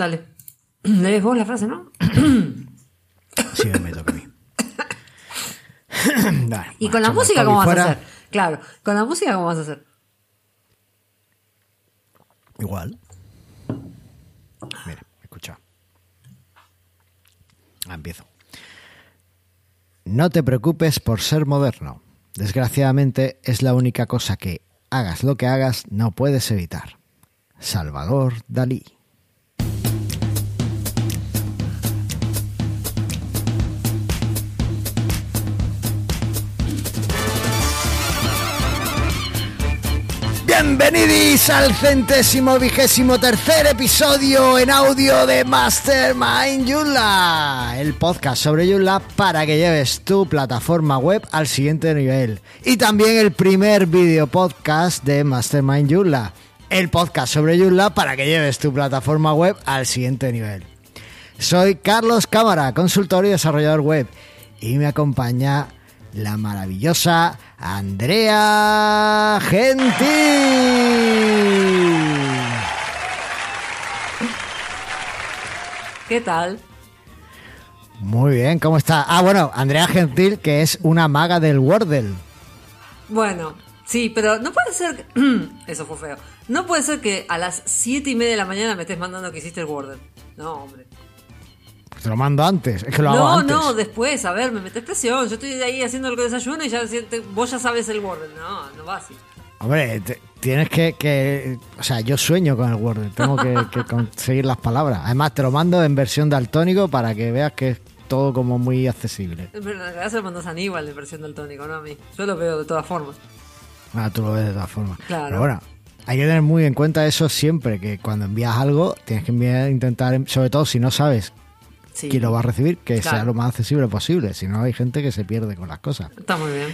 Dale. Lees vos la frase, ¿no? Sí, me toca a mí. Dale, y con la música, ¿cómo vas fuera. a hacer? Claro, con la música, ¿cómo vas a hacer? Igual. Mira, escucha. Ah, empiezo. No te preocupes por ser moderno. Desgraciadamente es la única cosa que, hagas lo que hagas, no puedes evitar. Salvador Dalí. Bienvenidos al centésimo vigésimo tercer episodio en audio de Mastermind Joomla, el podcast sobre Joomla para que lleves tu plataforma web al siguiente nivel. Y también el primer video podcast de Mastermind Joomla, el podcast sobre Joomla para que lleves tu plataforma web al siguiente nivel. Soy Carlos Cámara, consultor y desarrollador web, y me acompaña la maravillosa Andrea Gentil. ¿Qué tal? Muy bien, ¿cómo está? Ah, bueno, Andrea Gentil, que es una maga del Wordle. Bueno, sí, pero no puede ser que... Eso fue feo. No puede ser que a las siete y media de la mañana me estés mandando que hiciste el Wordle. No, hombre. Te lo mando antes, es que lo hago No, antes. no, después, a ver, me metes presión. Yo estoy ahí haciendo el desayuno y ya siente- vos ya sabes el Wordle. No, no va así. Hombre, te- tienes que, que- O sea, yo sueño con el Wordle, tengo que, que conseguir las palabras. Además, te lo mando en versión daltónico para que veas que es todo como muy accesible. Pero en realidad se lo mandas a Aníbal de versión del tónico, no a mí. Yo lo veo de todas formas. Ah, tú lo ves de todas formas. Claro. Pero bueno, hay que tener muy en cuenta eso siempre, que cuando envías algo, tienes que enviar, intentar, sobre todo si no sabes Sí. quién lo va a recibir, que sea Claro. lo más accesible posible. Si no, hay gente que se pierde con las cosas. Está muy bien.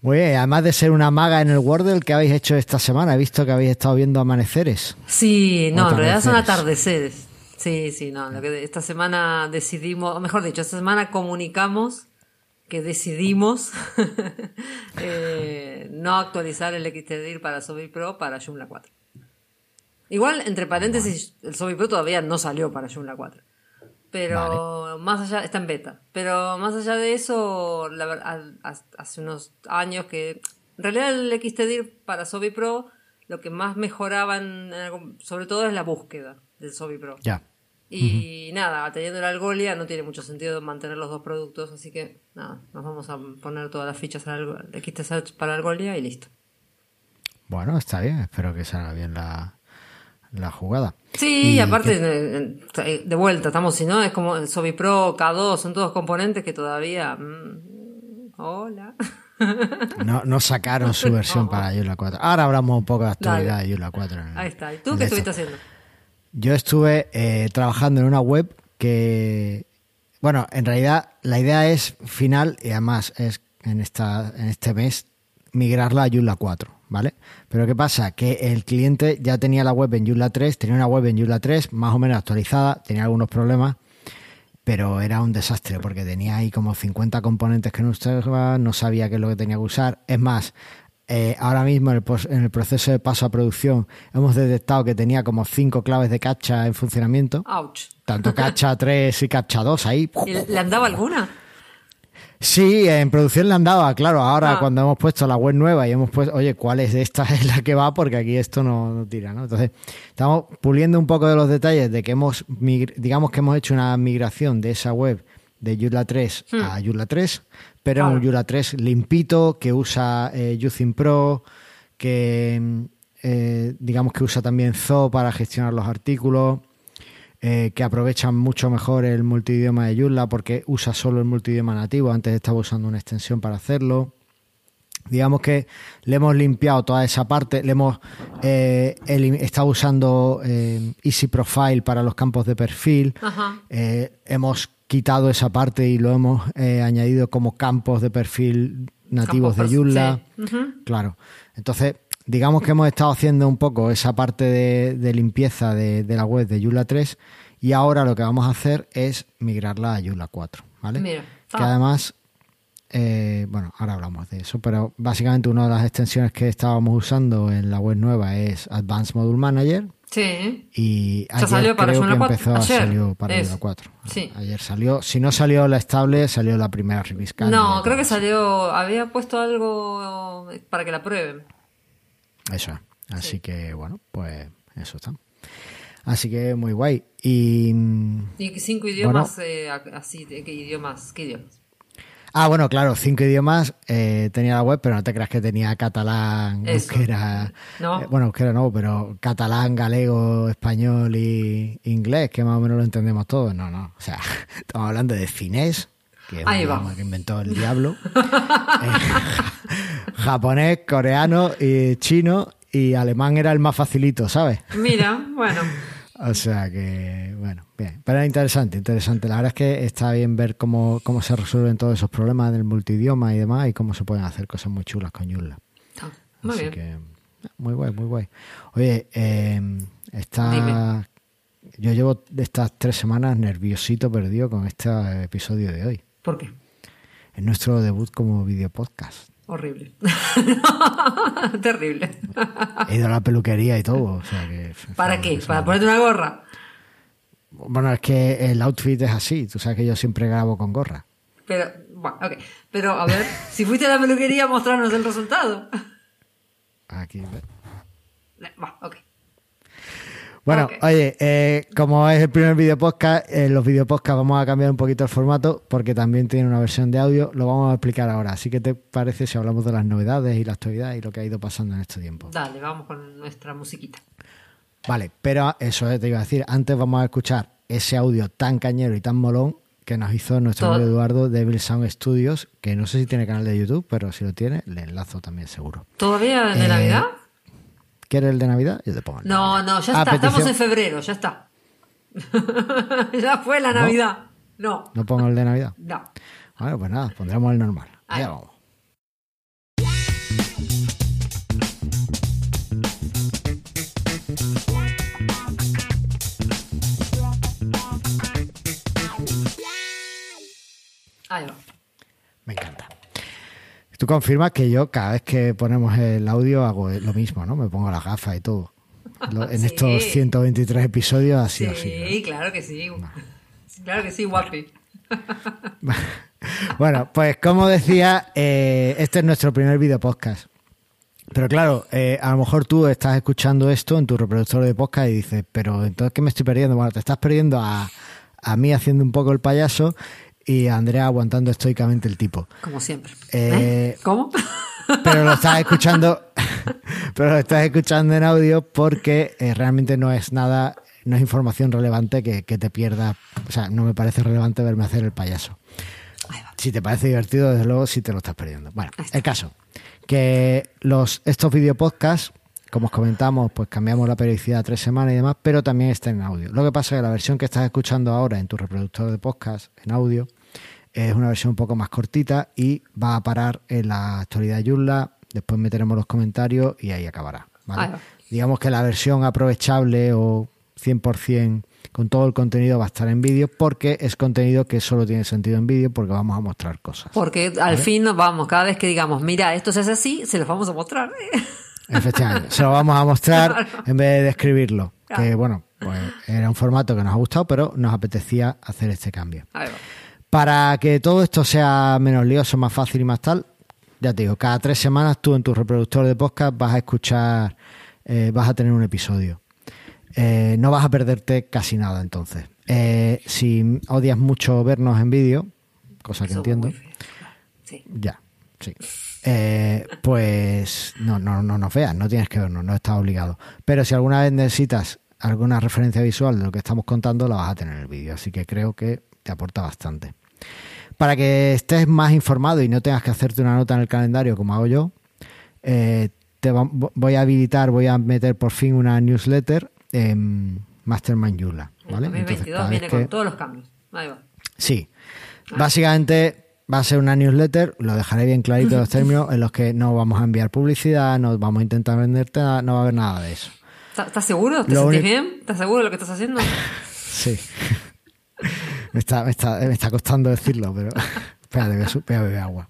Muy bien, además de ser una maga en el Wordle, ¿qué habéis hecho esta semana? He visto que habéis estado viendo amaneceres. Sí, no, en realidad son Atardeceres. atardeceres. Sí, sí, no. Lo que esta semana decidimos, o mejor dicho, esta semana comunicamos que decidimos eh, no actualizar el XTDIR para Sobi Pro para Joomla 4. Igual, entre paréntesis, el Sobi Pro todavía no salió para Joomla 4. Pero más allá, está en beta. Pero más allá de eso, la al- has- hace unos años que. En realidad, el XTDIR para Sobi Pro, lo que más mejoraban, sobre todo, es la búsqueda del Sobi Pro. Ya. Y nada, teniendo la Algolia no tiene mucho sentido mantener los dos productos, así que nada, nos vamos a poner todas las fichas al XT Search para Algolia y listo. Bueno, está bien, espero que salga bien la, la jugada. Sí, y aparte, eh, eh, de vuelta, estamos, si no, es como Sobi Pro, K2, son todos componentes que todavía... mm, hola. No, no sacaron su versión para Joomla 4. Ahora hablamos un poco de actualidad Dale. de Joomla 4. en el- Ahí está. ¿Y tú qué esto. estuviste haciendo? Yo estuve eh, trabajando en una web que, bueno, en realidad la idea es final y además es en, esta, en este mes migrarla a Joomla 4, ¿vale? Pero ¿qué pasa? Que el cliente ya tenía la web en Joomla 3, tenía una web en Joomla 3 más o menos actualizada, tenía algunos problemas, pero era un desastre porque tenía ahí como 50 componentes que no usaba, no sabía qué es lo que tenía que usar. Es más, eh, ahora mismo en el, en el proceso de paso a producción hemos detectado que tenía como 5 claves de captcha en funcionamiento, Ouch. tanto captcha 3 y captcha 2 ahí. ¿Y ¿Le andaba alguna? Sí, en producción le andaba, claro. Ahora Ah. cuando hemos puesto la web nueva y hemos puesto, oye, ¿cuál es de estas es la que va? Porque aquí esto no, no tira, ¿no? Entonces, estamos puliendo un poco de los detalles de que hemos, digamos que hemos hecho una migración de esa web de Joomla 3 a Joomla 3, pero Claro. un Joomla 3 limpito que usa eh, Pro, que mm, eh, digamos que usa también Zoo para gestionar los artículos eh, que aprovechan mucho mejor el multidioma de Joomla porque usa solo el multidioma nativo, antes estaba usando una extensión para hacerlo. Digamos que le hemos limpiado toda esa parte, le hemos eh, estado usando eh, Easy Profile para los campos de perfil, eh, hemos quitado esa parte y lo hemos añadido como campos de perfil nativos Campos de Joomla. sí. Claro. Entonces, digamos que hemos estado haciendo un poco esa parte de, de limpieza de, de la web de Joomla 3 y ahora lo que vamos a hacer es migrarla a Joomla 4, ¿vale? Mira. Que además, eh, bueno, ahora hablamos de eso, pero básicamente una de las extensiones que estábamos usando en la web nueva es Advanced Module Manager, Sí. Y ayer salió para creo que Joomla 4. empezó a salir para Eso. Joomla 4. Sí. Ayer salió. Si no salió la estable, salió la primera release No, creo que salió. Había puesto algo para que la prueben. Eso es. Así que, bueno, pues eso está. Así que muy guay. Y. Y cinco idiomas, eh, así, ¿de ¿qué idiomas? ¿Qué idiomas? Ah, bueno, claro, cinco idiomas eh, tenía la web, pero no te creas que tenía catalán, Eso. euskera. No. eh, bueno, euskera no, pero catalán, galego, español y inglés, que más o menos lo entendemos todos. No, no. O sea, estamos hablando de finés, que es un idioma que inventó el diablo. eh, japonés, coreano y chino. Y alemán era el más facilito, ¿sabes? Mira, bueno. O sea que, bueno, bien. Pero interesante, interesante. La verdad es que está bien ver cómo, cómo se resuelven todos esos problemas del multidioma y demás y cómo se pueden hacer cosas muy chulas con Joomla. Ah, Muy Así bien. que, muy guay, muy guay. Oye, eh, está... Dime. Yo llevo estas tres semanas nerviosito perdido con este episodio de hoy. ¿Por qué? Es nuestro debut como video podcast. Horrible. Terrible. He ido a la peluquería y todo. O sea que, ¿Para qué? ¿Para ponerte una gorra? Bueno, es que el outfit es así. Tú sabes que yo siempre grabo con gorra. Pero, bueno, ok. Pero, a ver, si fuiste a la peluquería, mostrarnos el resultado. Aquí. Va, ok. Bueno, oye, eh, como es el primer video podcast, en los video podcast vamos a cambiar un poquito el formato porque también tiene una versión de audio. Lo vamos a explicar ahora. Así que, ¿te parece si hablamos de las novedades y la actualidad y lo que ha ido pasando en este tiempo? Dale, vamos con nuestra musiquita. Vale, pero eso eh, te iba a decir. Antes vamos a escuchar ese audio tan cañero y tan molón que nos hizo nuestro amigo Eduardo de Devil Sound Studios, que no sé si tiene canal de YouTube, pero si lo tiene, le enlazo también seguro. ¿Todavía de Eh, Navidad? ¿Quieres el de Navidad? Yo te pongo No, no, ya Ah, está. Estamos en febrero, ya está. ya fue la Navidad. No, ¿No pongo el de Navidad? no. Bueno, pues nada, pondremos el normal. Ahí. Allá vamos. Ahí va. Tú confirmas que yo cada vez que ponemos el audio hago lo mismo, ¿no? Me pongo las gafas y todo. En Sí. estos 123 episodios ha Sí, sido así. claro que sí. Claro que sí, guapi. ¿no? Bueno, pues como decía, eh, este es nuestro primer video podcast. Pero claro, eh, a lo mejor tú estás escuchando esto en tu reproductor de podcast y dices, pero entonces, ¿qué me estoy perdiendo? Bueno, te estás perdiendo a, a mí haciendo un poco el payaso y Andrea aguantando estoicamente el tipo. Como siempre. Eh, ¿Eh? ¿Cómo? pero lo estás escuchando pero lo estás escuchando en audio porque eh, realmente no es nada no es información relevante que, que te pierdas o sea no me parece relevante verme hacer el payaso si te parece divertido desde luego sí te lo estás perdiendo bueno el caso que los estos video podcasts como os comentamos pues cambiamos la periodicidad a tres semanas y demás pero también está en audio lo que pasa es que la versión que estás escuchando ahora en tu reproductor de podcast en audio es una versión un poco más cortita y va a parar en la actualidad de Joomla. Después meteremos los comentarios y ahí acabará. Digamos que la versión aprovechable o 100% con todo el contenido va a estar en vídeo porque es contenido que solo tiene sentido en vídeo porque vamos a mostrar cosas. Porque al fin nos vamos, cada vez que digamos, mira, esto se hace así, se los vamos a mostrar. Efectivamente, se lo vamos a mostrar en vez de describirlo. Que bueno, pues era un formato que nos ha gustado, pero nos apetecía hacer este cambio. Ahí va. Para que todo esto sea menos lioso, más fácil y más tal, ya te digo, cada tres semanas tú en tu reproductor de podcast vas a escuchar, eh, vas a tener un episodio. Eh, no vas a perderte casi nada entonces. Eh, si odias mucho vernos en vídeo, cosa que Eso entiendo. Sí. ya, sí. Eh, pues no, no, no nos veas, no tienes que vernos, no estás obligado. Pero si alguna vez necesitas alguna referencia visual de lo que estamos contando, la vas a tener en el vídeo. Así que creo que te aporta bastante. Para que estés más informado y no tengas que hacerte una nota en el calendario como hago yo, eh, te va- voy a habilitar, voy a meter por fin una newsletter en Mastermind. El ¿vale? Entonces, 2022 cada vez viene que- con todos los cambios. Ahí va. Sí. Básicamente va a ser una newsletter, lo dejaré bien clarito en los términos, en los que no vamos a enviar publicidad, no vamos a intentar venderte nada, no va a haber nada de eso. ¿Estás seguro? ¿Te Lo sentís bien? ¿Estás seguro de lo que estás haciendo? Sí. me, está, me, está, me está costando decirlo, pero espérate, voy a, beber agua.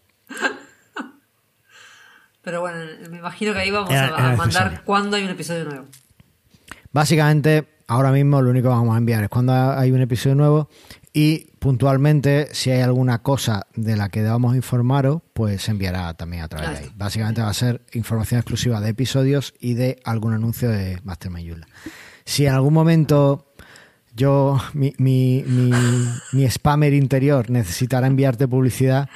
Pero bueno, me imagino que ahí vamos Era- a, era mandar cuando hay un episodio nuevo. Básicamente, ahora mismo lo único que vamos a enviar es cuando hay un episodio nuevo y puntualmente, si hay alguna cosa de la que debamos informaros, pues se enviará también a través de ahí. Básicamente va a ser información exclusiva de episodios y de algún anuncio de Mastermind Yula. Si en algún momento yo, mi, mi, mi, mi spammer interior necesitará enviarte publicidad,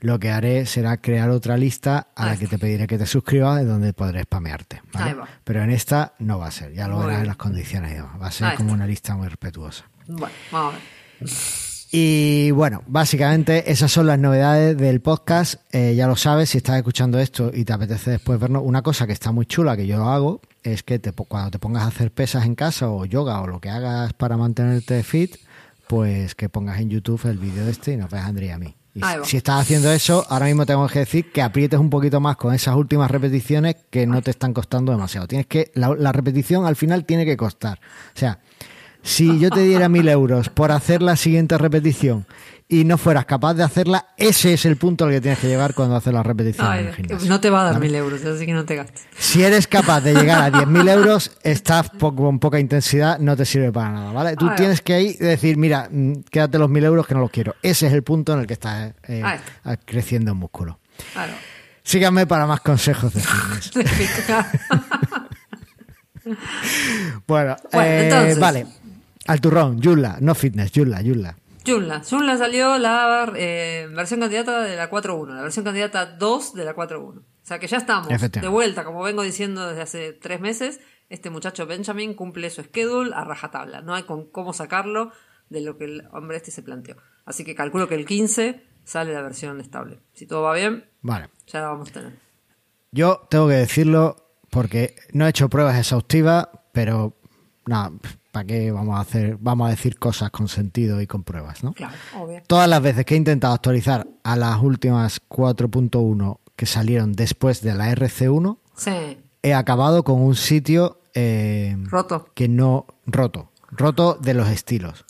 lo que haré será crear otra lista a la que te pediré que te suscribas de donde podré spamearte. ¿vale? Ahí va. Pero en esta no va a ser, ya lo Muy verás en las condiciones y demás. Va a ser Ahí como está. una lista muy respetuosa. Bueno, vamos a ver. Y bueno, básicamente esas son las novedades del podcast. Eh, ya lo sabes, si estás escuchando esto y te apetece después vernos, una cosa que está muy chula que yo hago es que te, cuando te pongas a hacer pesas en casa o yoga o lo que hagas para mantenerte fit, pues que pongas en YouTube el vídeo de este y nos veas a Andrea y a mí. Y si estás haciendo eso, ahora mismo tengo que decir que aprietes un poquito más con esas últimas repeticiones que no te están costando demasiado. Tienes que la, la repetición al final tiene que costar. O sea, si yo te diera mil euros por hacer la siguiente repetición y no fueras capaz de hacerla, ese es el punto al que tienes que llegar cuando haces la repetición en el Ay, gimnasio. no te va a dar mil euros, así que no te gastes. Si eres capaz de llegar a 10.000 euros, estás con poca intensidad, no te sirve para nada, ¿vale? Tú tienes que ahí decir, mira, mm, quédate los 1.000 euros que no los quiero. Ese es el punto en el que estás eh, creciendo en músculo. Claro. Síganme para más consejos de fitness. Bueno, Bueno, eh, entonces. vale. Al turrón, Yula, no fitness, Yula, Yula. Joomla. Joomla salió la eh, versión candidata de la 4.1, la versión candidata 2 de la 4.1. O sea que ya estamos de vuelta, como vengo diciendo desde hace tres meses. Este muchacho Benjamin cumple su schedule a rajatabla. No hay con cómo sacarlo de lo que el hombre este se planteó. Así que calculo que el 15 sale la versión estable. Si todo va bien, Vale. ya la vamos a tener. Yo tengo que decirlo porque no he hecho pruebas exhaustivas, pero nada, ¿para qué vamos a hacer? Vamos a decir cosas con sentido y con pruebas, ¿no? Claro, obvio. Todas las veces que he intentado actualizar a las últimas 4.1 que salieron después de la RC1, Sí, he acabado con un sitio eh, roto. que no roto, roto de los estilos.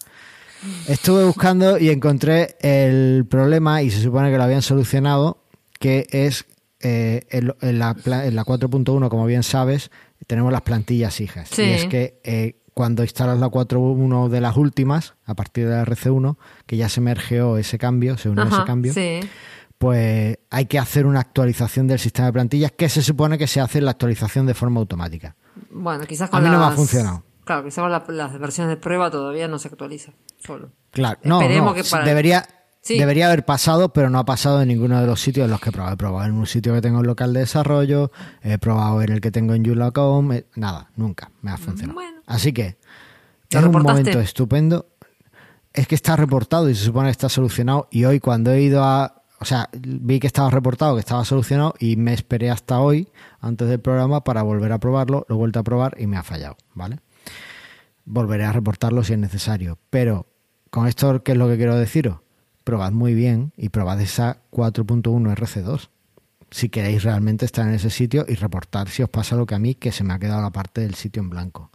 Estuve buscando y encontré el problema y se supone que lo habían solucionado, que es eh, en, en la, en la 4.1, como bien sabes, tenemos las plantillas hijas. Sí. Y es que eh, cuando instalas la 4.1 de las últimas, a partir de la RC1, que ya se mergeó ese cambio, se unió Ajá, ese cambio, sí. pues hay que hacer una actualización del sistema de plantillas que se supone que se hace la actualización de forma automática. Bueno, quizás con A mí no me ha funcionado. Claro, quizás con la- las versiones de prueba todavía no se actualiza solo. Claro, no, Esperemos no, que para- debería, Sí. debería haber pasado, pero no ha pasado en ninguno de los sitios en los que he probado. He probado en un sitio que tengo en local de desarrollo, he probado en el que tengo en Yula.com, eh, nada, nunca me ha funcionado. Bueno. Así que ¿Lo es un momento estupendo. Es que está reportado y se supone que está solucionado. Y hoy cuando he ido a... O sea, vi que estaba reportado, que estaba solucionado y me esperé hasta hoy, antes del programa, para volver a probarlo. Lo he vuelto a probar y me ha fallado, ¿vale? Volveré a reportarlo si es necesario. Pero con esto, ¿qué es lo que quiero deciros? Probad muy bien y probad esa 4.1 RC2. Si queréis realmente estar en ese sitio y reportar si os pasa lo que a mí, que se me ha quedado la parte del sitio en blanco.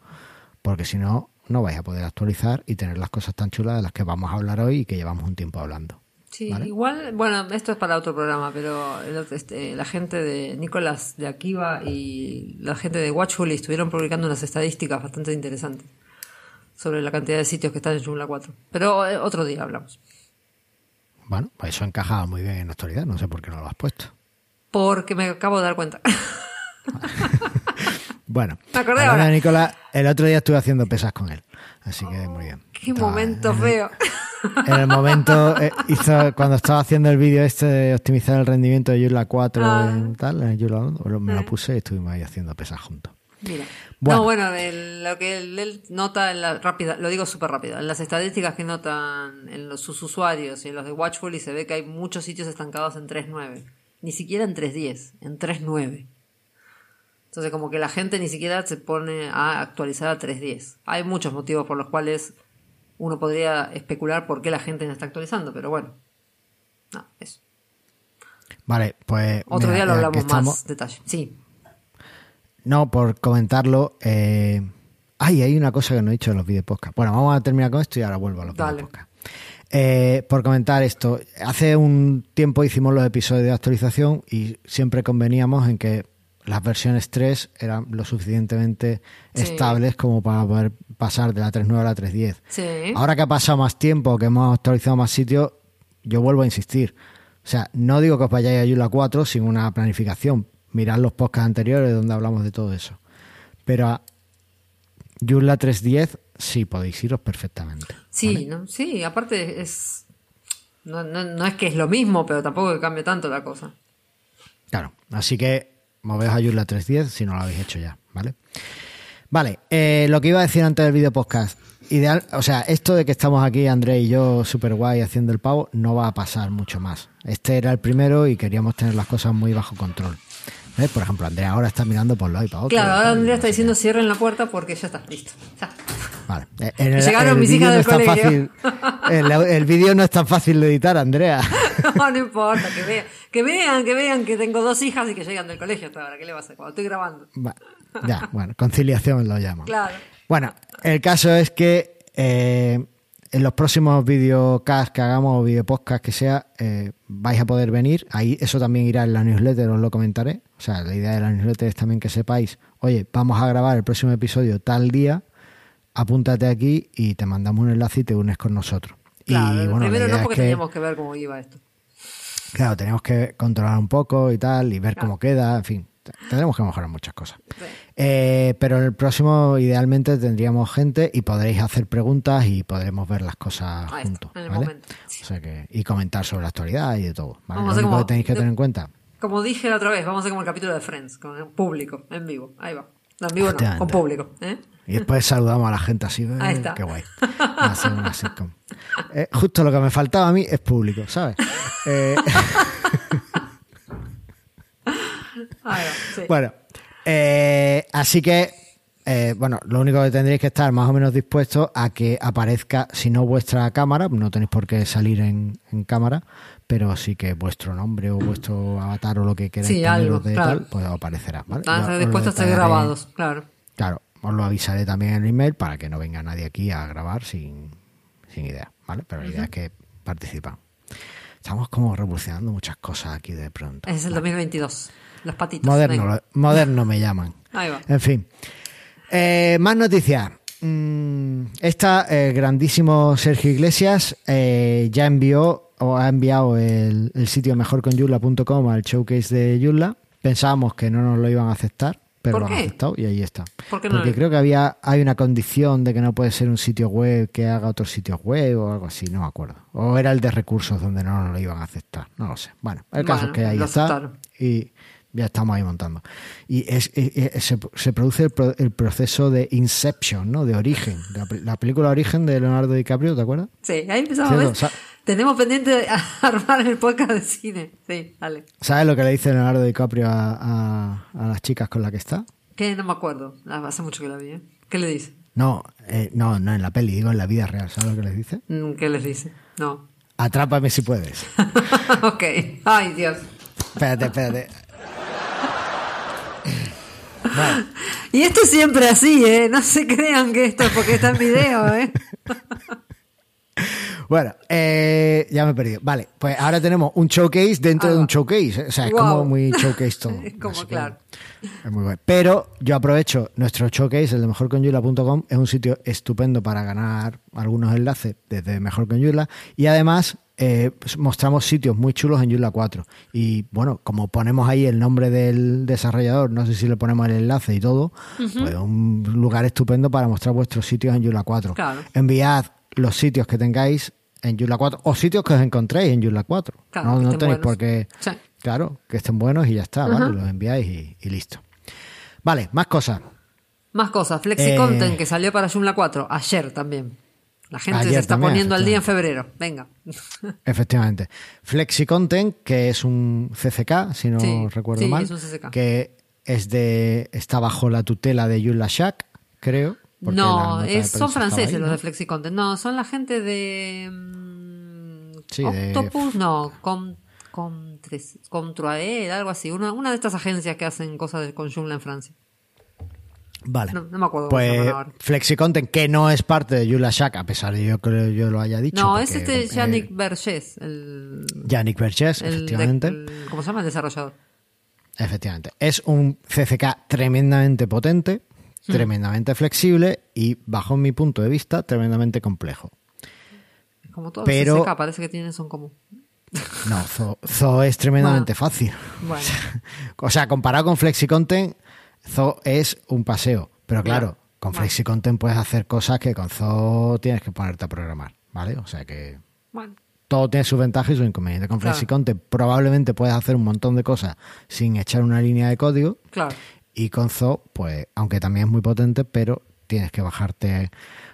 Porque si no, no vais a poder actualizar y tener las cosas tan chulas de las que vamos a hablar hoy y que llevamos un tiempo hablando. Sí, ¿Vale? igual, bueno, esto es para otro programa, pero el este, la gente de Nicolás de Akiva y la gente de Watchful estuvieron publicando unas estadísticas bastante interesantes sobre la cantidad de sitios que están en Joomla 4. Pero eh, otro día hablamos. Bueno, pues eso encajaba muy bien en la actualidad, no sé por qué no lo has puesto. Porque me acabo de dar cuenta. Bueno, hablando de Nicolás, el otro día estuve haciendo pesas con él, así que muy bien. Qué Estaba momento en el- feo. En el momento, eh, hizo, cuando estaba haciendo el vídeo este de optimizar el rendimiento de Joomla 4 Ah. en tal, en Joomla 1, me lo puse y estuvimos ahí haciendo pesas juntos. Mira. Bueno. No, bueno, el- lo que él, él nota en la rápida, lo digo súper rápido, en las estadísticas que notan en los, sus usuarios y en los de Watchful y se ve que hay muchos sitios estancados en 3.9. Ni siquiera en 3.10, en 3.9. Entonces como que la gente ni siquiera se pone a actualizar a 3.10. Hay muchos motivos por los cuales uno podría especular por qué la gente no está actualizando, pero bueno. No, eso. Vale, pues. Otro mira, día lo hablamos estamos- más detalle. Sí. No, por comentarlo. Eh... Ay, hay una cosa que no he dicho en los vídeos podcast. Bueno, vamos a terminar con esto y ahora vuelvo a los podcast. Eh, por comentar esto, hace un tiempo hicimos los episodios de actualización y siempre conveníamos en que las versiones 3 eran lo suficientemente Sí. estables como para poder pasar de la 3.9 a la 3.10. Sí. Ahora que ha pasado más tiempo, que hemos actualizado más sitios, yo vuelvo a insistir. O sea, no digo que os vayáis a Yula 4 sin una planificación. Mirad los podcasts anteriores donde hablamos de todo eso. Pero a Yula 3.10 sí podéis iros perfectamente. Sí, ¿no? sí, aparte es. No, no, no es que es lo mismo, pero tampoco que cambie tanto la cosa. Claro, así que moveos a Joomla 310 si no lo habéis hecho ya, ¿vale? Vale, eh, lo que iba a decir antes del video podcast. Ideal, o sea, esto de que estamos aquí, André y yo, super guay haciendo el pavo, no va a pasar mucho más. Este era el primero y queríamos tener las cosas muy bajo control. ¿Ves? Por ejemplo, Andrea ahora está mirando por lo y para otro. Claro, ahora Andrea está diciendo cierren la puerta porque ya está, listo. Ya. Vale. Eh, En el, Llegaron el mis hijas no del tan colegio. fácil. El, el vídeo no es tan fácil de editar, Andrea. No, no importa, que vean, que vean, que vean que tengo dos hijas y que llegan del colegio hasta ahora. ¿Qué le va a hacer? Cuando estoy grabando. Va, Ya, bueno, conciliación lo llaman. Claro. Bueno, el caso es que eh, en los próximos videocasts que hagamos o videopodcast que sea, eh, vais a poder venir. Ahí eso también irá en la newsletter, os lo comentaré. O sea, la idea de la newsletter es también que sepáis, oye, vamos a grabar el próximo episodio tal día, apúntate aquí y te mandamos un enlace y te unes con nosotros. Claro, y bueno, primero no es porque que- teníamos que ver cómo iba esto. Claro, tenemos que controlar un poco y tal, y ver Claro. cómo queda, en fin, tendremos que mejorar muchas cosas. Sí. Eh, pero en el próximo, idealmente, tendríamos gente y podréis hacer preguntas y podremos ver las cosas está, juntos. en el ¿vale? momento. O sea que, y comentar sobre la actualidad y de todo. ¿vale? Vamos a Lo único como- que tenéis que tener en cuenta. Como dije la otra vez, vamos a hacer como el capítulo de Friends, con el público, en vivo. Ahí va. No, en vivo no, con público. ¿eh? Y después saludamos a la gente así. eh, Ahí está. Qué guay. Ser una sitcom. Eh, justo lo que me faltaba a mí es público, ¿sabes? Eh, sí. Bueno, eh, así que, eh, bueno, lo único que tendréis que estar más o menos dispuestos a que aparezca, si no vuestra cámara, no tenéis por qué salir en, en cámara, pero sí que vuestro nombre o vuestro avatar o lo que queráis Sí, algo, de claro. tal, pues aparecerá. ¿vale? Dispuestos a ser grabados, claro. Claro, os lo avisaré también en el email para que no venga nadie aquí a grabar sin, sin idea, ¿vale? Pero la idea es que participan. Estamos como revolucionando muchas cosas aquí de pronto. Es el 2022. Los patitos. Moderno, lo- moderno me llaman. Ahí va. En fin. Eh, más noticias. Mm, esta, el grandísimo Sergio Iglesias eh, ya envió o ha enviado el, el sitio mejorconyula.com al showcase de Yulla. Pensábamos que no nos lo iban a aceptar, pero ¿Por lo han qué? aceptado y ahí está. ¿Por qué no Porque lo- creo que había hay una condición de que no puede ser un sitio web que haga otro sitio web o algo así, no me acuerdo. O era el de recursos donde no nos lo iban a aceptar, no lo sé. Bueno, el caso Bueno, es que ahí está aceptaron. y ya estamos ahí montando. Y es, es- es- se, se produce el, pro- el proceso de Inception, ¿no? De origen. La, la película Origen de Leonardo DiCaprio, ¿te acuerdas? Sí, ahí empezamos. Tenemos pendiente de armar el podcast de cine. Sí, dale. ¿Sabes lo que le dice Leonardo DiCaprio a, a- a las chicas con las que está? Que no me acuerdo. Ah, Hace mucho que la vi. ¿eh? ¿Qué le dice? No, eh, no, no en la peli, digo en la vida real. ¿Sabes lo que les dice? Mm, ¿Qué les dice? No. Atrápame si puedes. ok. Ay, Dios. Espérate, espérate. Bueno, Y esto es siempre así, ¿eh? No se crean que esto es porque está en video, ¿eh? Bueno, eh, ya me he perdido. Vale, pues ahora tenemos un showcase dentro de un showcase. O sea, es como muy showcase todo. Es como, claro. Es muy bueno. Pero yo aprovecho nuestro showcase, el de mejorconyula.com, es un sitio estupendo para ganar algunos enlaces desde Mejor con Yula. Y además eh, pues mostramos sitios muy chulos en Yula 4. Y bueno, como ponemos ahí el nombre del desarrollador, no sé si le ponemos el enlace y todo, pues un lugar estupendo para mostrar vuestros sitios en Yula 4. Claro. Enviad los sitios que tengáis en Yula 4 o sitios que os encontréis en Yula 4. Claro, no no tenéis buenos. por qué. Sí. Claro, que estén buenos y ya está, ¿vale? Los enviáis y, y listo. Vale, más cosas. Más cosas. FlexiContent Eh, que salió para Joomla 4. Ayer también. La gente se está también, poniendo al día en febrero. Venga. Efectivamente. FlexiContent, que es un CCK, si no Sí, recuerdo sí, mal, es un CCK. que es de está bajo la tutela de Yula Shack, creo. No, es, son franceses ahí, los ¿no? de FlexiContent. No, son la gente de. mm, Sí, de- Octopus, no. Com, Contres- Controaed, algo así. Una, una de estas agencias que hacen cosas de- con Joomla en Francia. Vale. No- no me acuerdo Pues. FlexiContent, que no es parte de Yula Shack, a pesar de yo creo yo lo haya dicho. No, es este eh, Yannick Vergés, el. Yannick Vergés, el de- efectivamente. el- ¿Cómo se llama el desarrollador? Efectivamente. Es un CCK tremendamente potente, Tremendamente flexible y, bajo mi punto de vista, tremendamente complejo. Como todos Pero- CCK parece que tienen son como... No, Zo, Zo es tremendamente fácil. Bueno, O sea, comparado con FlexiContent, Zo es un paseo. Pero claro, con Bueno. FlexiContent puedes hacer cosas que con Zo tienes que ponerte a programar, ¿vale? O sea que todo tiene sus ventajas y sus inconvenientes. Con Claro. FlexiContent probablemente puedes hacer un montón de cosas sin echar una línea de código. Claro. Y con Zo, pues, aunque también es muy potente, pero tienes que bajarte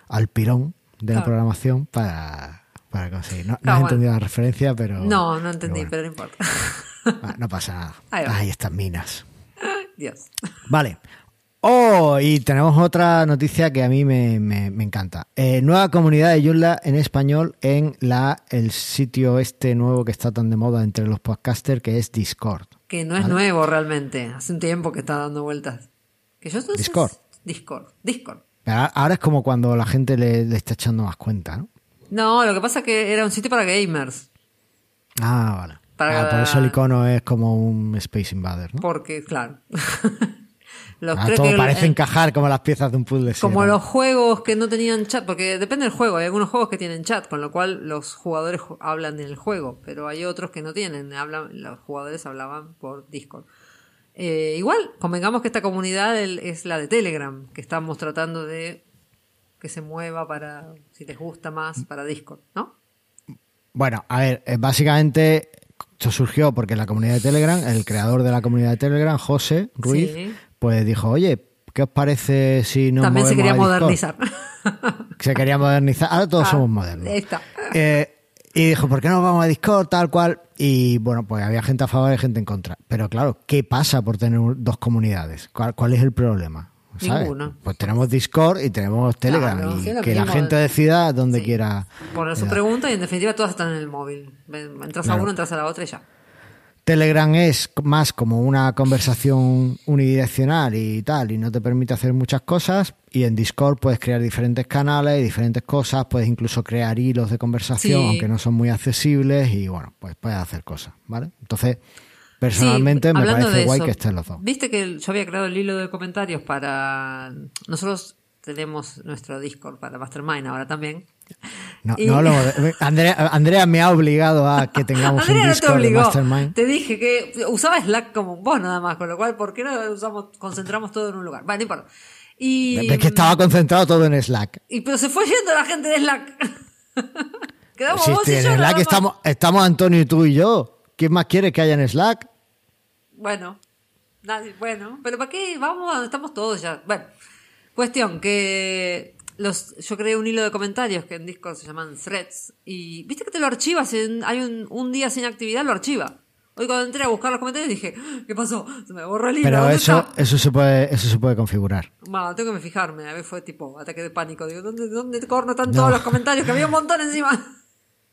al pirón de la Claro. programación para, para conseguir. No, no Claro, has bueno. entendido la referencia, pero. No, no entendí, bueno. pero no importa. Ah, no pasa nada. Ahí. Ahí están minas. Dios. Vale. Oh, y tenemos otra noticia que a mí me, me- me encanta. Eh, nueva comunidad de Joomla en español en la el sitio este nuevo que está tan de moda entre los podcasters que es Discord. Que no es nuevo realmente. Hace un tiempo que está dando vueltas. Que yo Discord. Discord. Discord. Ahora- ahora es como cuando la gente le, le está echando más cuenta, ¿no? No, lo que pasa es que era un sitio para gamers. Ah, vale. Para- Ah, por eso el icono es como un Space Invader, ¿no? Porque, claro. Los- Ah, creo todo que parece el- encajar como las piezas de un puzzle. Como ¿no? los juegos que no tenían chat, porque depende del juego, hay algunos juegos que tienen chat, con lo cual los jugadores ju- hablan en el juego, pero hay otros que no tienen, hablan, los jugadores hablaban por Discord. Eh, igual, convengamos que esta comunidad es la de Telegram, que estamos tratando de que se mueva para, si les gusta más, para Discord, ¿no? Bueno, a ver, eh, básicamente esto surgió porque la comunidad de Telegram, el creador de la comunidad de Telegram, José Ruiz, Sí. Pues dijo, oye, ¿qué os parece si nos También se quería a Discord?". modernizar. Se quería modernizar. Ahora todos Ah, somos modernos. está. Eh, y dijo, ¿por qué no nos vamos a Discord? Tal cual. Y bueno, pues había gente a favor y gente en contra. Pero claro, ¿qué pasa por tener dos comunidades? ¿Cuál, cuál es el problema? ¿Sabes? Ninguno. Pues tenemos Discord y tenemos Telegram. Claro, y que la gente decida donde Sí. quiera. Poner su eh, pregunta y en definitiva todas están en el móvil. Entras a uno, entras a la otra y ya. Telegram es más como una conversación unidireccional y tal, y no te permite hacer muchas cosas. Y en Discord puedes crear diferentes canales y diferentes cosas, puedes incluso crear hilos de conversación, Sí. aunque no son muy accesibles, y bueno, pues puedes hacer cosas, ¿vale? Entonces, personalmente Sí, me parece guay eso, que estén los dos. Viste que yo había creado el hilo de comentarios para. Nosotros tenemos nuestro Discord para Mastermind ahora también. No, y- no lo- Andrea, Andrea me ha obligado a que tengamos Andrea un no te Discord obligó. Mastermind. Te dije que usaba Slack como vos nada más, con lo cual, ¿por qué no usamos, concentramos todo en un lugar? Vale, no importa. Y, Es que estaba concentrado todo en Slack. y pero se fue yendo la gente de Slack. Quedamos Sí, vos y en yo nada Slack estamos, estamos Antonio y tú y yo. ¿Quién más quiere que haya en Slack? Bueno, nadie, bueno, pero ¿para qué? Vamos, estamos todos ya. Bueno, cuestión que los, yo creé un hilo de comentarios que en Discord se llaman threads y viste que te lo archivas, en, hay un, un día sin actividad, lo archiva. Hoy cuando entré a buscar los comentarios dije, "Ah, ¿qué pasó? Se me borró el hilo. Pero ¿dónde eso, está? eso se puede, eso se puede configurar. Bueno, tengo que fijarme, a ver, fue tipo ataque de pánico. Digo, ¿dónde, dónde corno están No. todos los comentarios? Que había un montón encima.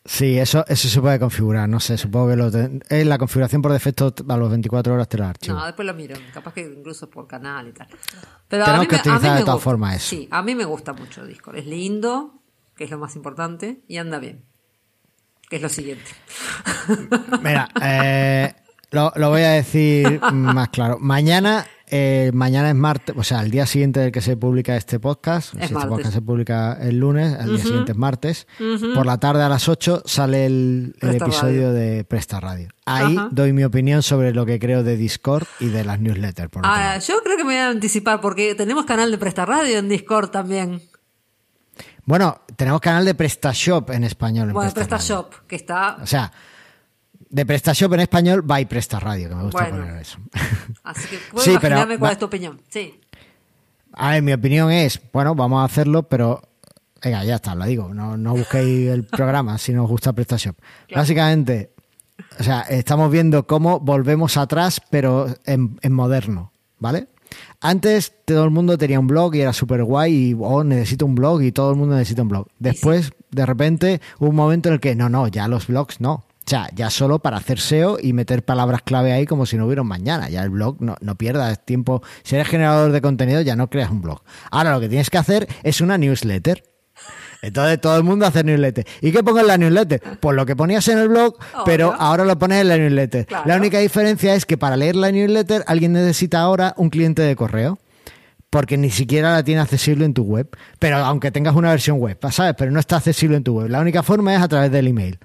Sí, eso, eso se puede configurar. No sé, supongo que lo ten- es la configuración por defecto a los 24 horas te lo archivo. No, después lo miro. Capaz que incluso por canal y tal. Pero Tenemos a mí que me- a mí utilizar de todas formas eso. Sí, a mí me gusta mucho Discord. Es lindo, que es lo más importante, y anda bien. Que es lo siguiente. Mira, eh, lo, lo voy a decir más claro. Mañana, eh, mañana es martes, o sea, el día siguiente del que se publica este podcast, si este podcast se publica el lunes, el día siguiente es martes, por la tarde a las 8 sale el, el Presta episodio de Presta Radio. Ahí Ajá. doy mi opinión sobre lo que creo de Discord y de las newsletters. Por Ah, yo creo que me voy a anticipar porque tenemos canal de Presta Radio en Discord también. Bueno, tenemos canal de PrestaShop en español. En Bueno, Presta. PrestaShop, que está. O sea, de PrestaShop en español by Presta Radio, que me gusta Bueno. poner eso. Así que puedo Sí, pero cuál va- es tu opinión. Sí. A ver, mi opinión es, bueno, vamos a hacerlo, pero venga, ya está, lo digo, no, no busquéis el programa si no os gusta PrestaShop. Básicamente, o sea, estamos viendo cómo volvemos atrás, pero en, en moderno, ¿vale? Antes todo el mundo tenía un blog y era súper guay y oh, necesito un blog y todo el mundo necesita un blog. Después, de repente, hubo un momento en el que no, no, ya los blogs no. O sea, ya solo para hacer SEO y meter palabras clave ahí como si no hubiera un mañana. Ya el blog no, no pierdas tiempo. Si eres generador de contenido, ya no creas un blog. Ahora lo que tienes que hacer es una newsletter. Entonces todo el mundo hace newsletter. ¿Y qué pongo en la newsletter? Pues lo que ponías en el blog, pero ahora lo pones en la newsletter. La única diferencia es que para leer la newsletter alguien necesita ahora un cliente de correo. Porque ni siquiera la tiene accesible en tu web. Pero aunque tengas una versión web, ¿sabes? Pero no está accesible en tu web. La única forma es a través del email.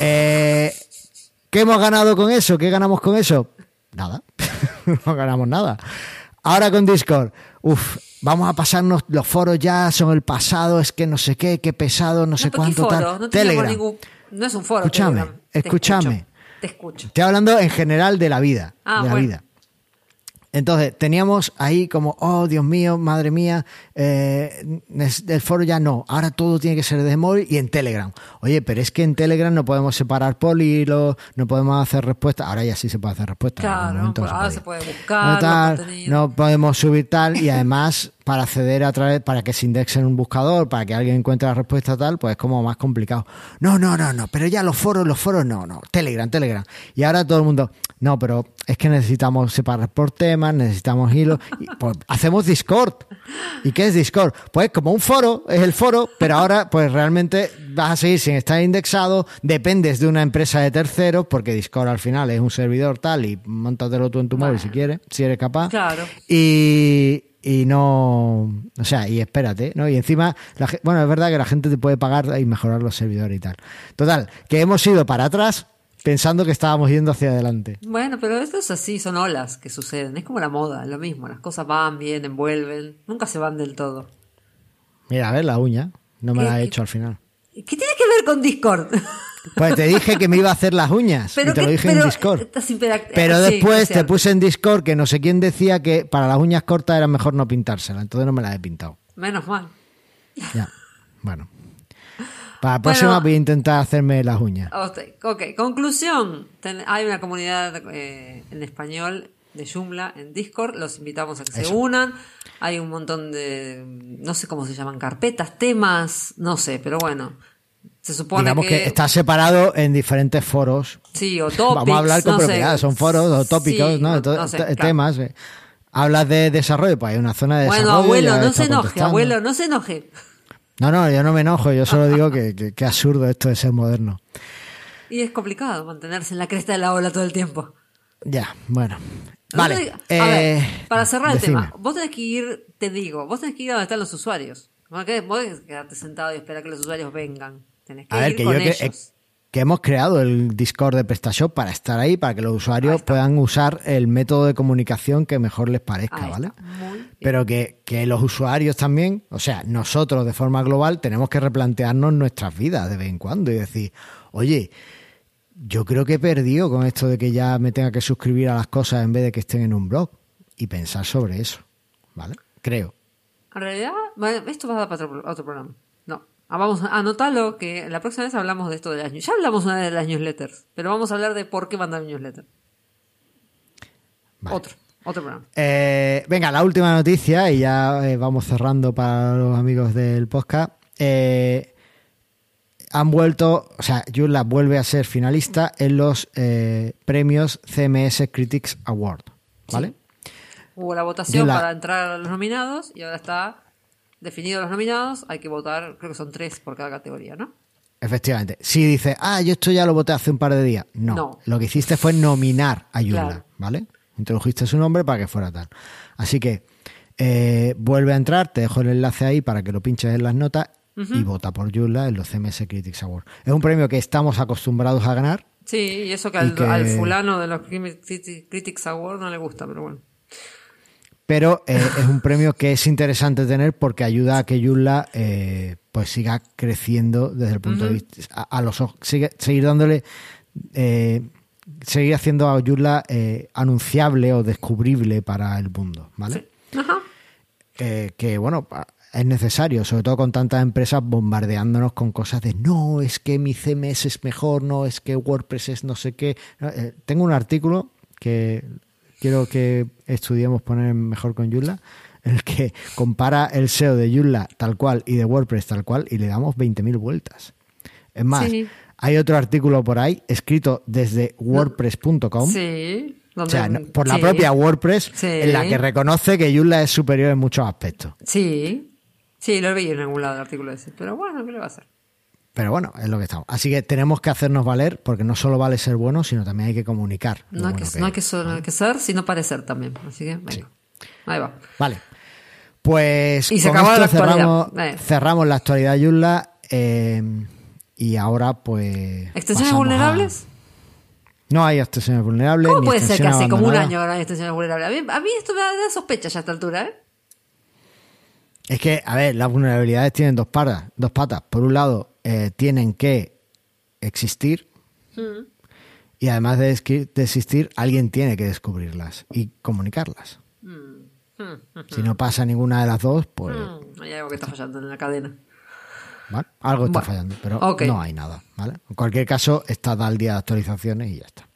Eh, ¿Qué hemos ganado con eso? ¿Qué ganamos con eso? Nada. no ganamos nada. Ahora con Discord. Uf, vamos a pasarnos los foros ya, son el pasado, es que no sé qué, qué pesado, no, sé cuánto tal. No Telegram. No es un foro. Escúchame, escúchame. Te escucho. Estoy hablando en general de la vida. Ah, de la bueno. vida. Entonces, teníamos ahí como, oh, Dios mío, madre mía, eh, el foro ya no, ahora todo tiene que ser de móvil y en Telegram. Oye, pero es que en Telegram no podemos separar por hilo, no podemos hacer respuestas, ahora ya sí se puede hacer respuestas. Claro, pues ahora se puede buscar no, tal, no podemos subir tal y además para acceder a través, para que se indexe en un buscador, para que alguien encuentre la respuesta tal, pues es como más complicado. No, no, no, no, pero ya los foros, los foros no, no, Telegram, Telegram. Y ahora todo el mundo, no, pero es que necesitamos separar por temas, necesitamos hilos, y, pues hacemos Discord. ¿Y qué es Discord? Pues como un foro, es el foro, pero ahora pues realmente vas a seguir sin estar indexado, dependes de una empresa de terceros, porque Discord al final es un servidor tal y montatelo tú en tu móvil si quieres, si eres capaz. Claro. Y, y no, o sea, y espérate, ¿no? Y encima, la bueno, es verdad que la gente te puede pagar y mejorar los servidores y tal. Total, que hemos ido para atrás pensando que estábamos yendo hacia adelante. Bueno, pero esto es así, son olas que suceden. Es como la moda, es lo mismo. Las cosas van, vienen, vuelven. Nunca se van del todo. Mira, a ver la uña, no me ¿Qué- la he hecho al final. ¿Qué tiene que ver con Discord? Pues te dije que me iba a hacer las uñas Pero y te que- lo dije pero en Discord. imperac- Pero sí, después es te puse en Discord que no sé quién decía que para las uñas cortas era mejor no pintárselas, entonces no me las he pintado. Menos mal. Ya, bueno. Para la próxima Bueno. voy a intentar hacerme las uñas. Ok, ok. conclusión. Hay una comunidad eh, en español de Joomla en Discord. Los invitamos a que se unan. Hay un montón de, no sé cómo se llaman, carpetas, temas, no sé, pero bueno. Se supone Digamos que, que, está separado en diferentes foros. Sí, o topics. Vamos a hablar con no sé. propiedad, son foros o tópicos, Sí, ¿no? Entonces, no sé, te- claro. temas. eh. Hablas de desarrollo, pues hay una zona de Bueno, desarrollo. abuelo, ya no se enoje, abuelo, no se enoje. No, no, yo no me enojo, yo solo digo que, que, que absurdo esto de ser moderno. Y es complicado mantenerse en la cresta de la ola todo el tiempo. Ya, bueno. No Vale. a eh, ver, para cerrar el decime. tema, vos tenés que ir, te digo, vos tenés que ir a donde están los usuarios. No vos quedarte sentado y esperar que los usuarios vengan. Tenés que A ver, que con yo que, ellos. eh, que hemos creado el Discord de PrestaShop para estar ahí, para que los usuarios puedan usar el método de comunicación que mejor les parezca, ¿vale? Pero que, que los usuarios también, o sea, nosotros de forma global tenemos que replantearnos nuestras vidas de vez en cuando y decir, oye, yo creo que he perdido con esto de que ya me tenga que suscribir a las cosas en vez de que estén en un blog y pensar sobre eso, ¿vale? Creo. En realidad, esto va a dar para otro, otro programa. Ah, vamos a anotarlo que la próxima vez hablamos de esto de las news- Ya hablamos una vez de las newsletters, pero vamos a hablar de por qué mandar newsletter. Vale. Otro, otro programa. Eh, venga, la última noticia y ya eh, vamos cerrando para los amigos del podcast. Eh, han vuelto, o sea, Joomla vuelve a ser finalista en los premios CMS Critics Award, ¿vale? Hubo la votación para entrar a los nominados y ahora está definido los nominados. Hay que votar, creo que son tres por cada categoría, ¿no? Efectivamente. Si dices, ah, yo esto ya lo voté hace un par de días. No. No. Lo que hiciste fue nominar a Claro. ¿vale? Introdujiste su nombre para que fuera tal. Así que eh, vuelve a entrar, te dejo el enlace ahí para que lo pinches en las notas y vota por Joomla en los CMS Critics Award. Es un premio que estamos acostumbrados a ganar. Sí, y eso que al, que- al fulano de los Criti- Critics Award no le gusta, pero bueno. Pero eh, es un premio que es interesante tener porque ayuda a que Joomla eh, pues siga creciendo desde el punto de vista a, a los ojos, sigue- seguir dándole eh, seguir haciendo a eh, anunciable o descubrible para el mundo, ¿vale? Ajá. Eh, que bueno es necesario, sobre todo con tantas empresas bombardeándonos con cosas de no, es que mi CMS es mejor, no, es que WordPress es no sé qué. Tengo un artículo que quiero que estudiemos poner mejor con Joomla, en el que compara el SEO de Joomla tal cual y de WordPress tal cual y le damos 20.000 vueltas. Es más, Sí. hay otro artículo por ahí escrito desde wordpress.com. Sí. O sea, por la sí. propia WordPress, Sí. en la que reconoce que Joomla es superior en muchos aspectos. Sí. Sí, lo vi en algún lado el artículo ese. Pero bueno, ¿qué le va a hacer? Pero bueno, es lo que estamos. Así que tenemos que hacernos valer, porque no solo vale ser bueno, sino también hay que comunicar. No hay, bueno que, que no hay que, ser, sino parecer también. Así que, venga. Ahí va. Vale. Pues Y se con acabó esto la actualidad. cerramos, Eh. cerramos la actualidad Yulla. eh, y ahora, pues. ¿Extensiones vulnerables? a- No hay extensiones vulnerables. ¿Cómo puede ser que hace como un año no hay extensiones vulnerables? A mí, a mí esto me da, da sospecha ya a esta altura, ¿eh? Es que, a ver, las vulnerabilidades tienen dos patas. Dos patas. Por un lado, eh, tienen que existir. Mm. Y además de, existir, alguien tiene que descubrirlas y comunicarlas. Si no pasa ninguna de las dos, pues Mm, hay algo que está fallando en la cadena. ¿vale? algo está Bueno, fallando, pero no hay nada. ¿vale? En cualquier caso, está al día de actualizaciones y ya está.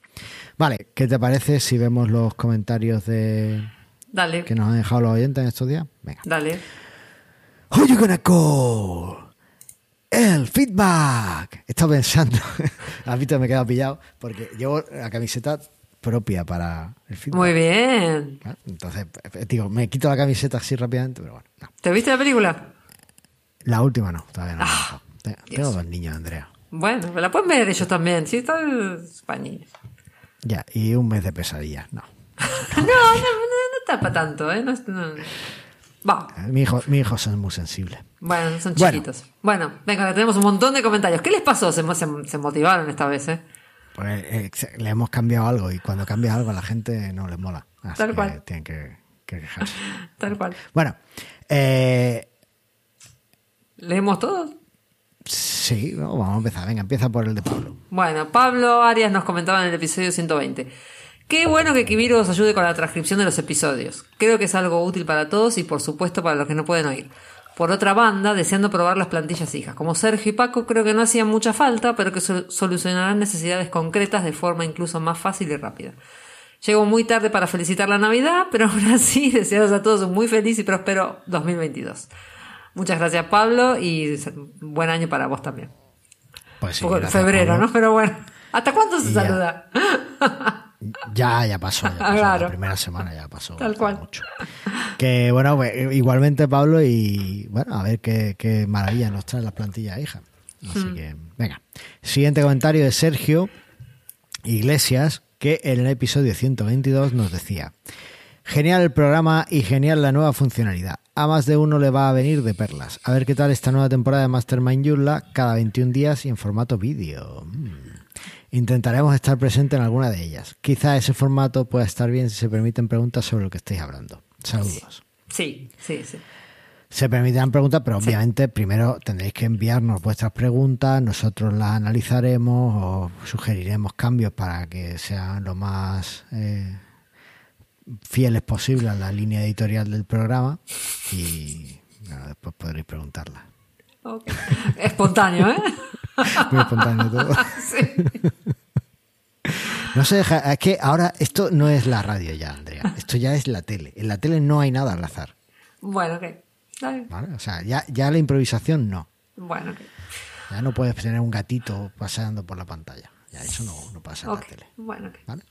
Vale, ¿qué te parece si vemos los comentarios de Dale, que nos han dejado los oyentes en estos días? Venga. dale. Gonna call? El feedback. He estado pensando. Has visto, me he quedado pillado porque llevo la camiseta propia para el feedback. Muy bien. ¿vale? Entonces, eh, digo, me quito la camiseta así rápidamente, pero bueno, no. ¿Te viste la película? La última no, todavía no. Ah, Te- Tengo dos niños, Andrea. Bueno, me la pueden ver ellos también. Sí, está el español. Ya, y un mes de pesadillas, no. No, no, no, no para tanto, ¿eh? No, no. Va. Eh, Mi hijo, mi hijo son muy sensibles. Bueno, son chiquitos. Bueno, venga, tenemos un montón de comentarios. ¿Qué les pasó? Se, se, se motivaron esta vez, ¿eh? Pues eh, le hemos cambiado algo y cuando cambia algo a la gente no les mola. Así Tal que cual. tienen que, que quejarse. Tal cual. Bueno, eh, ¿Leemos todos? sí, vamos a empezar. Venga, empieza por el de Pablo. Bueno, Pablo Arias nos comentaba en el episodio 120. Qué bueno que Kibiro os ayude con la transcripción de los episodios. Creo que es algo útil para todos y por supuesto para los que no pueden oír. Por otra banda, deseando probar las plantillas hijas. Como Sergio y Paco creo que no hacían mucha falta, pero que sol- solucionarán necesidades concretas de forma incluso más fácil y rápida. Llego muy tarde para felicitar la Navidad, pero aún así desearos a todos un muy feliz y próspero 2022. Muchas gracias Pablo y buen año para vos también. Pues sí, poco febrero. ¿no? Pero bueno. ¿Hasta cuándo se saluda? Ya, ya pasó, ya pasó. Claro. La primera semana ya pasó. Tal cual. Mucho. Que bueno, pues, igualmente Pablo y bueno, a ver qué, qué maravilla nos trae las plantillas hija. Así Hmm. que, venga. Siguiente comentario de Sergio Iglesias, que en el episodio 122 nos decía, genial el programa y genial la nueva funcionalidad. A más de uno le va a venir de perlas. A ver qué tal esta nueva temporada de Mastermind Yula cada 21 días y en formato vídeo. Mm. Intentaremos estar presente en alguna de ellas. Quizá ese formato pueda estar bien si se permiten preguntas sobre lo que estáis hablando. Saludos. Sí, sí, sí. Se permitirán preguntas, pero obviamente primero tendréis que enviarnos vuestras preguntas, nosotros las analizaremos o sugeriremos cambios para que sean lo más eh, fieles posible a la línea editorial del programa y bueno, después podréis preguntarlas. Ok. Espontáneo, ¿eh? Muy espontáneo todo. No se deja, es que ahora esto no es la radio ya, Andrea, esto ya es la tele. En la tele no hay nada al azar, Bueno, bien. ¿vale? O sea, ya, ya la improvisación no. Bueno, ok. Ya no puedes tener un gatito paseando por la pantalla. Ya eso no, no pasa en la tele. Bueno. ¿Vale?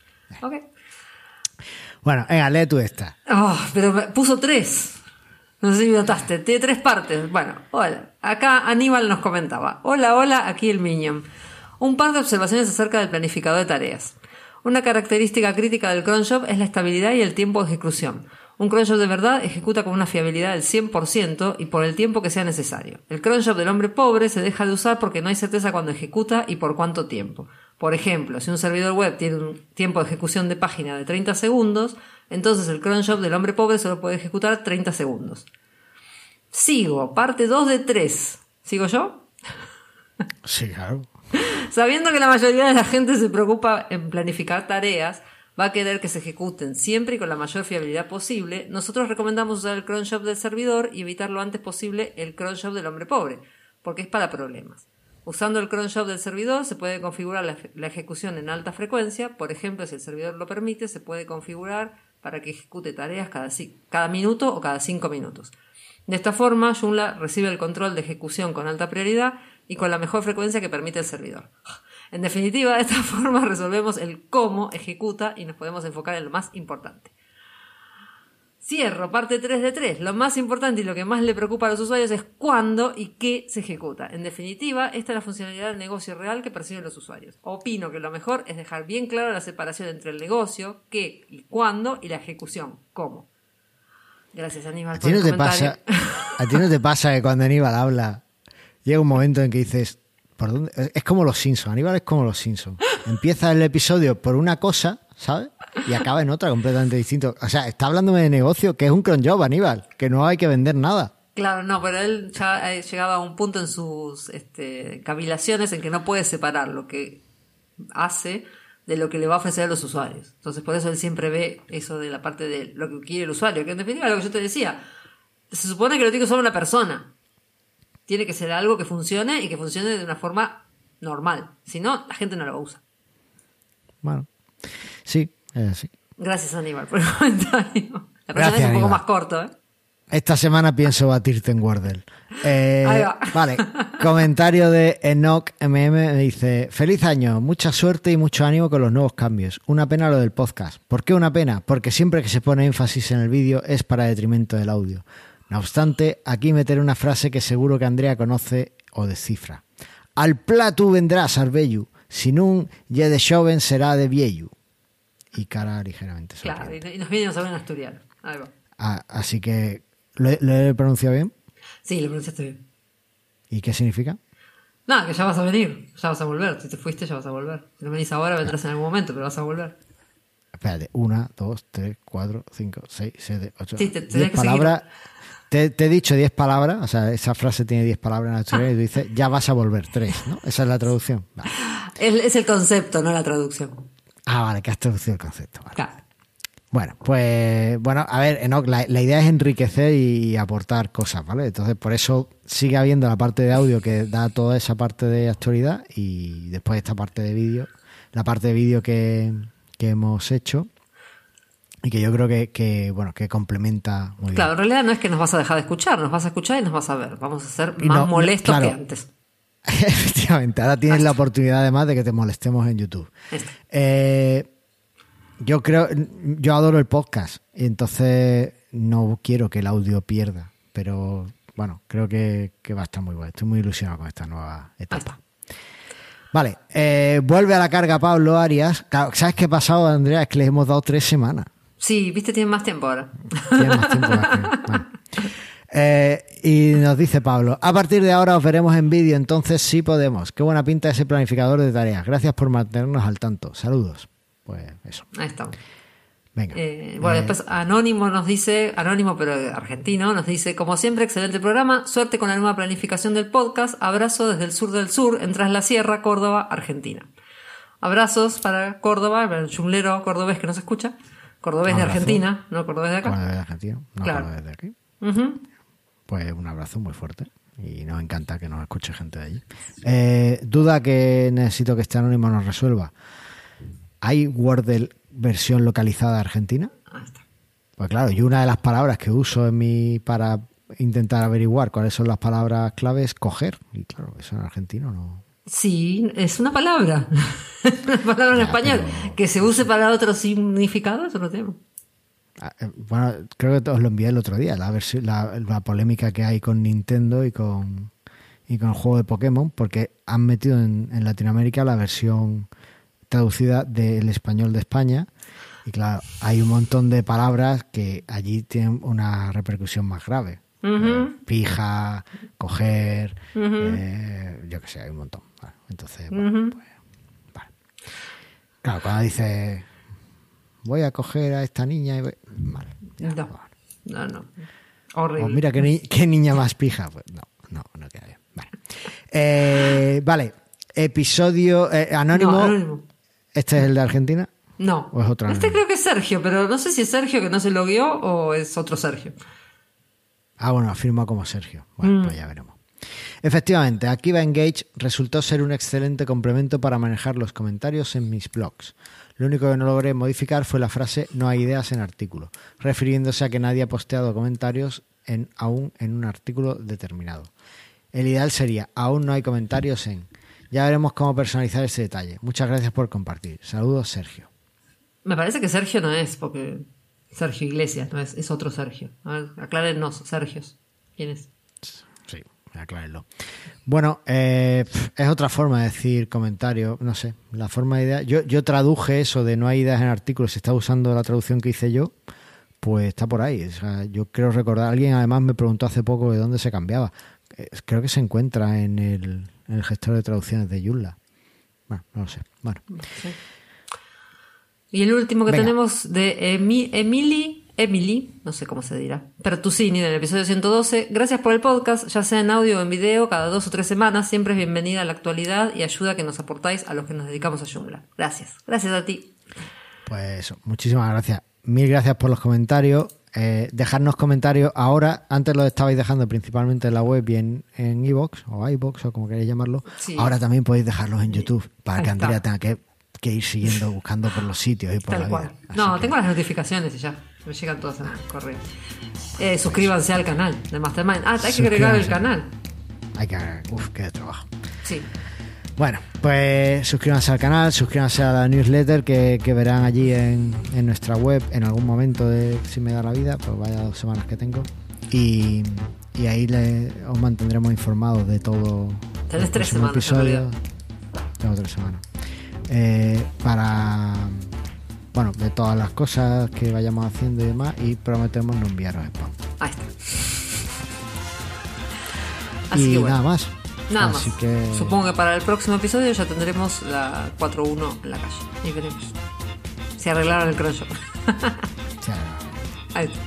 Bueno, venga, lee tú esta. Oh, pero me puso tres. No sé si notaste, tiene tres partes. Bueno, hola. Acá Aníbal nos comentaba. Hola, hola, aquí el Minion. Un par de observaciones acerca del planificador de tareas. Una característica crítica del cronjob es la estabilidad y el tiempo de ejecución. Un cronjob de verdad ejecuta con una fiabilidad del 100% y por el tiempo que sea necesario. El cronjob del hombre pobre se deja de usar porque no hay certeza cuando ejecuta y por cuánto tiempo. Por ejemplo, si un servidor web tiene un tiempo de ejecución de página de 30 segundos, entonces el cron job del hombre pobre solo puede ejecutar 30 segundos. Sigo, parte 2 de 3. ¿Sigo yo? Sí, claro. Sabiendo que la mayoría de la gente se preocupa en planificar tareas, va a querer que se ejecuten siempre y con la mayor fiabilidad posible, nosotros recomendamos usar el cron job del servidor y evitar lo antes posible el cron job del hombre pobre, porque es para problemas. Usando el cron job del servidor se puede configurar la, ejecución en alta frecuencia, por ejemplo, si el servidor lo permite, se puede configurar para que ejecute tareas cada, minuto o cada 5 minutos. De esta forma, Joomla recibe el control de ejecución con alta prioridad y con la mejor frecuencia que permite el servidor. En definitiva, de esta forma resolvemos el cómo ejecuta y nos podemos enfocar en lo más importante. Cierro, parte 3 de 3. Lo más importante y lo que más le preocupa a los usuarios es cuándo y qué se ejecuta. En definitiva, esta es la funcionalidad del negocio real que perciben los usuarios. Opino que lo mejor es dejar bien claro la separación entre el negocio, qué y cuándo, y la ejecución, cómo. Gracias, Aníbal. ¿A ti, no te pasa, ¿A ti no te pasa que cuando Aníbal habla, llega un momento en que dices. Es como los Simpsons. Aníbal es como los Simpsons. Empieza el episodio por una cosa, ¿sabes? y acaba en otra completamente distinta. O sea, está hablándome de negocio, que es un cron job, Aníbal, que no hay que vender nada. Claro, no, pero él ya ha llegado a un punto en sus este, cavilaciones en que no puede separar lo que hace de lo que le va a ofrecer a los usuarios. Entonces, por eso él siempre ve eso de la parte de lo que quiere el usuario, que en definitiva es lo que yo te decía. Se supone que lo tiene que usar una persona. Tiene que ser algo que funcione y que funcione de una forma normal. Si no, la gente no lo usa. Bueno, sí, Gracias, Aníbal, por el comentario. La persona es un poco más corto, ¿eh? Esta semana pienso batirte en Wordle. Eh, vale, comentario de Enoch MM me dice: Feliz año, mucha suerte y mucho ánimo con los nuevos cambios. Una pena lo del podcast. ¿Por qué una pena? Porque siempre que se pone énfasis en el vídeo es para detrimento del audio. No obstante, aquí meter una frase que seguro que Andrea conoce o descifra. Al plato vendrás, Arbellu, sin un ye de joven será de vieju y cara ligeramente Claro, y nos viene a saber en asturiano. Ah, así que, ¿lo, he pronunciado bien? Sí, lo pronunciaste bien. ¿Y qué significa? Nada, que ya vas a venir, ya vas a volver. Si te fuiste, ya vas a volver. Si no venís ahora, vendrás en algún momento, pero vas a volver. Espérate, una, dos, tres, cuatro, cinco, seis, siete, ocho. Sí, te, diez palabras. Te, he dicho diez palabras, o sea, esa frase tiene diez palabras en asturiano y tú dices, ya vas a volver tres, ¿no? Esa es la traducción. Es, el concepto, no la traducción. Ah, vale, que has traducido el concepto. Bueno, pues, bueno, a ver, la, idea es enriquecer y aportar cosas, ¿vale? Entonces, por eso sigue habiendo la parte de audio que da toda esa parte de actualidad y después esta parte de vídeo, la parte de vídeo que, hemos hecho y que yo creo que, bueno, que complementa muy claro, en realidad no es que nos vas a dejar de escuchar, nos vas a escuchar y nos vas a ver. Vamos a ser más molestos que antes. Efectivamente, ahora tienes la oportunidad además de que te molestemos en YouTube. Eh, yo creo, yo adoro el podcast y entonces no quiero que el audio pierda, pero bueno, creo que, va a estar muy bueno. Estoy muy ilusionado con esta nueva etapa. Vale, eh, vuelve a la carga Pablo Arias. ¿Sabes qué ha pasado, Andrea? Es que le hemos dado tres semanas. Sí, viste, tiene más tiempo ahora. Tiene más tiempo. Eh, y nos dice Pablo, a partir de ahora os veremos en vídeo, entonces sí podemos. Qué buena pinta ese planificador de tareas. Gracias por mantenernos al tanto. Saludos. Pues eso. Ahí estamos. Venga. Eh, bueno, eh, después Anónimo nos dice, Anónimo pero argentino, nos dice, como siempre, excelente programa, suerte con la nueva planificación del podcast, abrazo desde el sur del sur, en Tras la Sierra, Córdoba, Argentina. Abrazos para Córdoba, el chumlero cordobés que nos escucha, cordobés de Argentina, no cordobés de acá. Cordobés de Argentina, no cordobés de aquí pues un abrazo muy fuerte y nos encanta que nos escuche gente de allí. Eh, duda que necesito que este anónimo nos resuelva. ¿Hay Wordle versión localizada argentina? Pues claro, y una de las palabras que uso en mi para intentar averiguar cuáles son las palabras claves es coger. Y claro, eso en argentino no. Sí, es una palabra. una palabra en español. Que se use para otro significado, eso no tengo. Ah, eh, bueno, creo que os lo envié el otro día, la, la, polémica que hay con Nintendo y con, y con el juego de Pokémon, porque han metido en, Latinoamérica la versión traducida del español de España. Y claro, hay un montón de palabras que allí tienen una repercusión más grave. Eh, pija, coger, eh, yo que sé, hay un montón. Entonces, bueno, pues, vale. Claro, cuando dice voy a coger a esta niña y voy... no, no, Horrible. Oh, mira, qué, niña más pija. Pues no, no, no queda bien. Vale, eh, vale. episodio eh, anónimo. ¿Este es el de Argentina? No. ¿O es otro este creo que es Sergio, pero no sé si es Sergio que no se lo guió o es otro Sergio. Ah, bueno, afirma como Sergio. Bueno, mm. pues ya veremos. Efectivamente, Akiva Engage resultó ser un excelente complemento para manejar los comentarios en mis blogs. Lo único que no logré modificar fue la frase no hay ideas en artículo, refiriéndose a que nadie ha posteado comentarios en, aún en un artículo determinado. El ideal sería aún no hay comentarios en. Ya veremos cómo personalizar ese detalle. Muchas gracias por compartir. Saludos, Sergio. Me parece que Sergio no es, porque Sergio Iglesias, no es, es otro Sergio. A ver, Sergios. ¿Quién es? Aclárenlo. Bueno, eh, es otra forma de decir comentario, no sé, la forma de idea. Yo, yo traduje eso de no hay ideas en artículos, si está usando la traducción que hice yo, pues está por ahí. O sea, yo creo recordar, alguien además me preguntó hace poco de dónde se cambiaba. Creo que se encuentra en el, en el gestor de traducciones de Joomla. Bueno, no lo sé. Bueno, Sí. Y el último que Venga. tenemos de Emi- Emily, Emily, no sé cómo se dirá, Pertusini del episodio 112. Gracias por el podcast, ya sea en audio o en video, cada dos o tres semanas. Siempre es bienvenida a la actualidad y ayuda que nos aportáis a los que nos dedicamos a Joomla. Gracias. Gracias a ti. pues muchísimas gracias. Mil gracias por los comentarios. Eh, dejarnos comentarios ahora. Antes los estabais dejando principalmente en la web y en en iVoox o iVoox o como queréis llamarlo. Sí. Ahora también podéis dejarlos en YouTube para Ahí que Andrea está. tenga que, que ir siguiendo, buscando por los sitios y por Tal la cual. vida. No, que- tengo las notificaciones y ya. Me llegan todas el correo. Eh, suscríbanse al canal de Mastermind. Ah, hay que agregar el canal. Hay que. Uf, qué trabajo. Sí. Bueno, pues suscríbanse al canal, suscríbanse a la newsletter que, que verán allí en, en nuestra web en algún momento de si me da la vida, pues vaya dos semanas que tengo. Y, y ahí le- os mantendremos informados de todo. Tenés tres semanas, realidad. Tengo tres semanas. Eh, para. Bueno, de todas las cosas que vayamos haciendo y demás, y prometemos no enviaros spam. Ahí está. Así y que bueno. nada más. Nada Así más. que. Supongo que para el próximo episodio ya tendremos la 4.1 en la calle. Y veremos. Si arreglaron el está.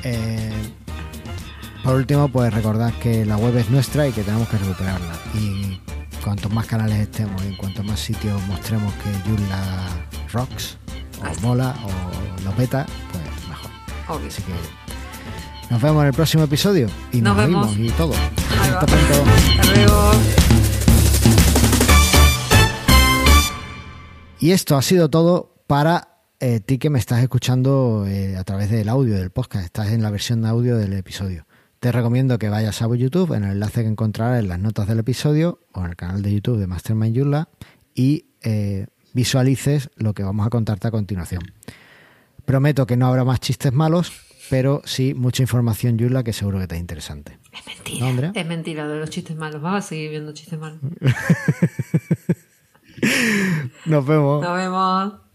Eh, por último, pues recordad que la web es nuestra y que tenemos que recuperarla. Y cuantos más canales estemos y en cuantos más sitios mostremos que Joomla rocks, Ahí o está. mola, o lo peta, pues mejor. Obvio. Así que nos vemos en el próximo episodio y Nos nos, vemos. y todo. Hasta pronto. Hasta luego. Y esto ha sido todo para eh, ti que me estás escuchando eh, a través del audio del podcast. Estás en la versión de audio del episodio. Te recomiendo que vayas a YouTube en el enlace que encontrarás en las notas del episodio o en el canal de YouTube de Mastermind Joomla y eh, visualices lo que vamos a contarte a continuación. Prometo que no habrá más chistes malos, pero sí mucha información Joomla que seguro que te es interesante. Es mentira. ¿No? Es mentira lo de los chistes malos. Vamos a seguir viendo chistes malos. Nos vemos. Nos vemos.